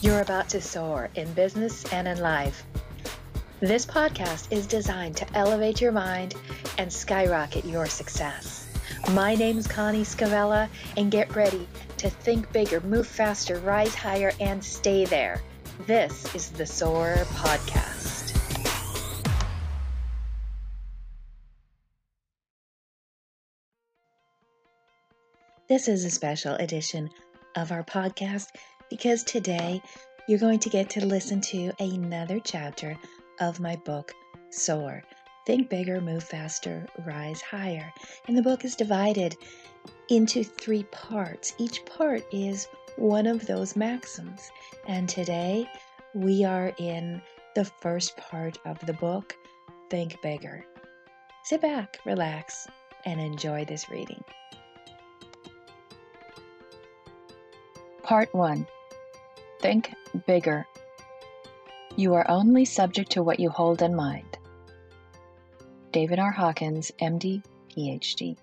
You're about to soar in business and in life. This podcast is designed to elevate your mind and skyrocket your success. My name is Connie Scavella, and get ready to think bigger, move faster, rise higher, and stay there. This is the SOAR Podcast. This is a special edition of our podcast because today you're going to get to listen to another chapter of my book, Soar. Think bigger, move faster, rise higher. And the book is divided into three parts. Each part is one of those maxims. And today we are in the first part of the book, Think Bigger. Sit back, relax, and enjoy this reading. Part 1 Think bigger. You are only subject to what you hold in mind. David R. Hawkins, MD, PhD.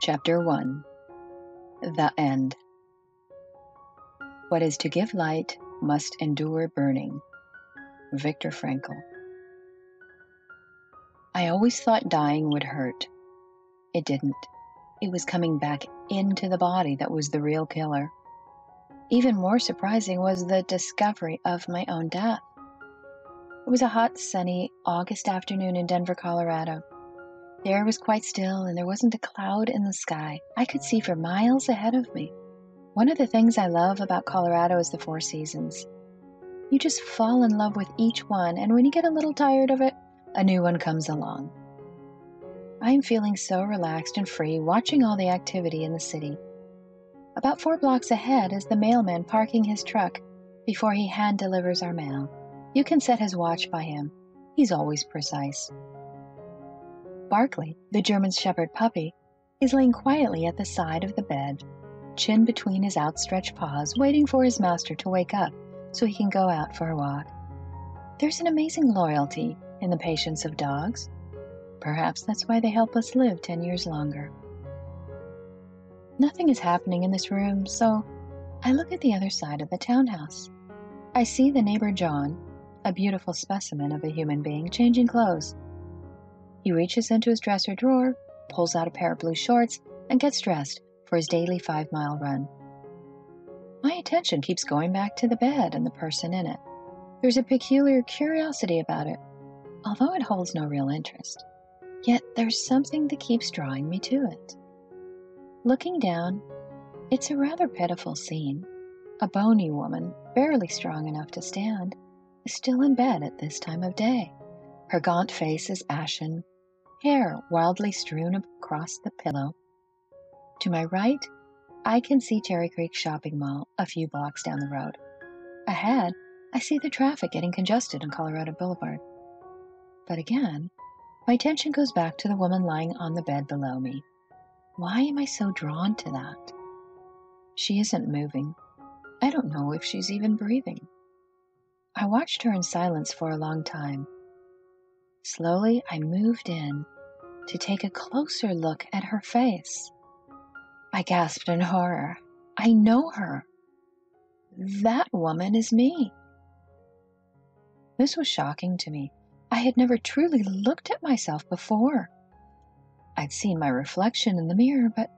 Chapter 1 The End. What is to give light must endure burning. Viktor Frankl. I always thought dying would hurt. It didn't. It was coming back into the body that was the real killer. Even more surprising was the discovery of my own death. It was a hot, sunny August afternoon in Denver, Colorado. The air was quite still and there wasn't a cloud in the sky. I could see for miles ahead of me. One of the things I love about Colorado is the four seasons. You just fall in love with each one, and when you get a little tired of it, a new one comes along. I am feeling so relaxed and free watching all the activity in the city. About four blocks ahead is the mailman parking his truck before he hand delivers our mail. You can set his watch by him. He's always precise. Barkley, the German Shepherd puppy, is laying quietly at the side of the bed, chin between his outstretched paws, waiting for his master to wake up so he can go out for a walk. There's an amazing loyalty in the patience of dogs. Perhaps that's why they help us live 10 years longer. Nothing is happening in this room, so I look at the other side of the townhouse. I see the neighbor John, a beautiful specimen of a human being, changing clothes. He reaches into his dresser drawer, pulls out a pair of blue shorts, and gets dressed for his daily five mile run. My attention keeps going back to the bed and the person in it. There's a peculiar curiosity about it, although it holds no real interest. Yet there's something that keeps drawing me to it. Looking down, it's a rather pitiful scene. A bony woman, barely strong enough to stand, is still in bed at this time of day. Her gaunt face is ashen, hair wildly strewn across the pillow. To my right, I can see Cherry Creek Shopping Mall a few blocks down the road. Ahead, I see the traffic getting congested on Colorado Boulevard. But again, my attention goes back to the woman lying on the bed below me. Why am I so drawn to that? She isn't moving. I don't know if she's even breathing. I watched her in silence for a long time. Slowly, I moved in to take a closer look at her face. I gasped in horror. I know her. That woman is me. This was shocking to me. I had never truly looked at myself before. I'd seen my reflection in the mirror, but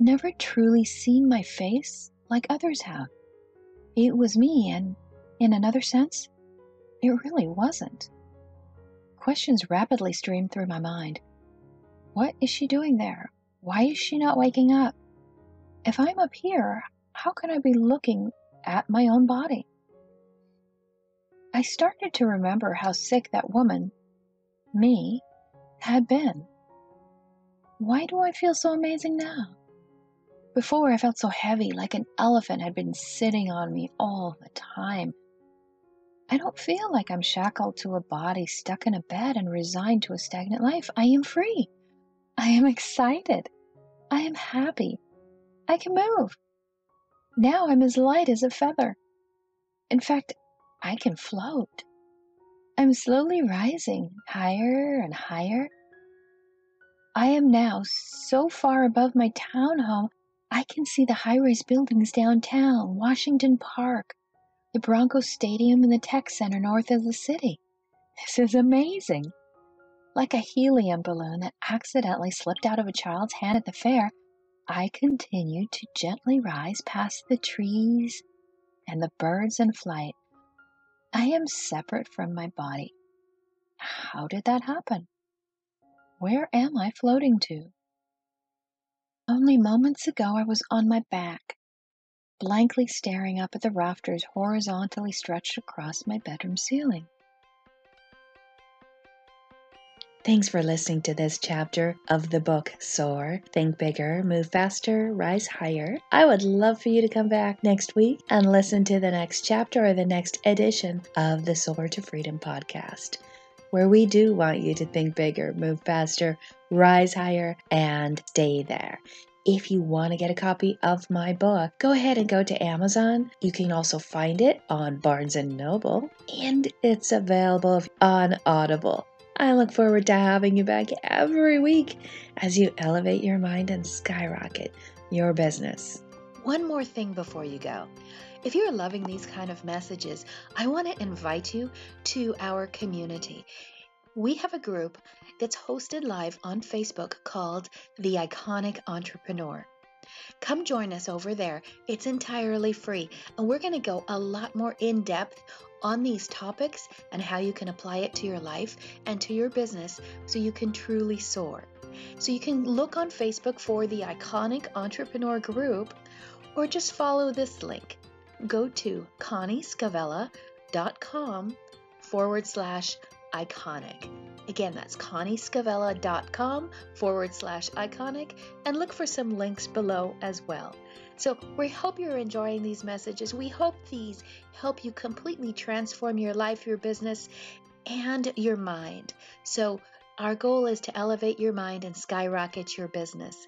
never truly seen my face like others have. It was me, and in another sense, it really wasn't. Questions rapidly streamed through my mind. What is she doing there? Why is she not waking up? If I'm up here, how can I be looking at my own body? I started to remember how sick that woman, me, had been. Why do I feel so amazing now? Before, I felt so heavy, like an elephant had been sitting on me all the time. I don't feel like I'm shackled to a body stuck in a bed and resigned to a stagnant life. I am free. I am excited. I am happy. I can move. Now I'm as light as a feather. In fact, I can float. I'm slowly rising higher and higher. I am now so far above my townhome, I can see the high rise buildings downtown, Washington Park, the Broncos Stadium, and the Tech Center north of the city. This is amazing. Like a helium balloon that accidentally slipped out of a child's hand at the fair, I continued to gently rise past the trees and the birds in flight. I am separate from my body. How did that happen? Where am I floating to? Only moments ago I was on my back, blankly staring up at the rafters horizontally stretched across my bedroom ceiling. Thanks for listening to this chapter of the book Soar, Think Bigger, Move Faster, Rise Higher. I would love for you to come back next week and listen to the next chapter or the next edition of the Soar to Freedom podcast, where we do want you to think bigger, move faster, rise higher, and stay there. If you want to get a copy of my book, go ahead and go to Amazon. You can also find it on Barnes & Noble, and it's available on Audible. I look forward to having you back every week as you elevate your mind and skyrocket your business. One more thing before you go. If you're loving these kind of messages, I want to invite you to our community. We have a group that's hosted live on Facebook called The Iconic Entrepreneur. Come join us over there. It's entirely free, and we're going to go a lot more in depth on these topics and how you can apply it to your life and to your business so you can truly soar. So you can look on Facebook for the Iconic Entrepreneur Group or just follow this link. Go to conniescavella.com forward slash iconic. Again, that's conniescavella.com forward slash iconic and look for some links below as well. So we hope you're enjoying these messages. We hope these help you completely transform your life, your business, and your mind. So our goal is to elevate your mind and skyrocket your business.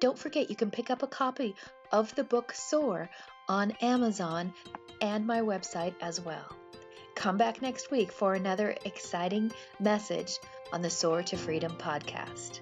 Don't forget, you can pick up a copy of the book Soar on Amazon and my website as well. Come back next week for another exciting message on the Soar to Freedom podcast.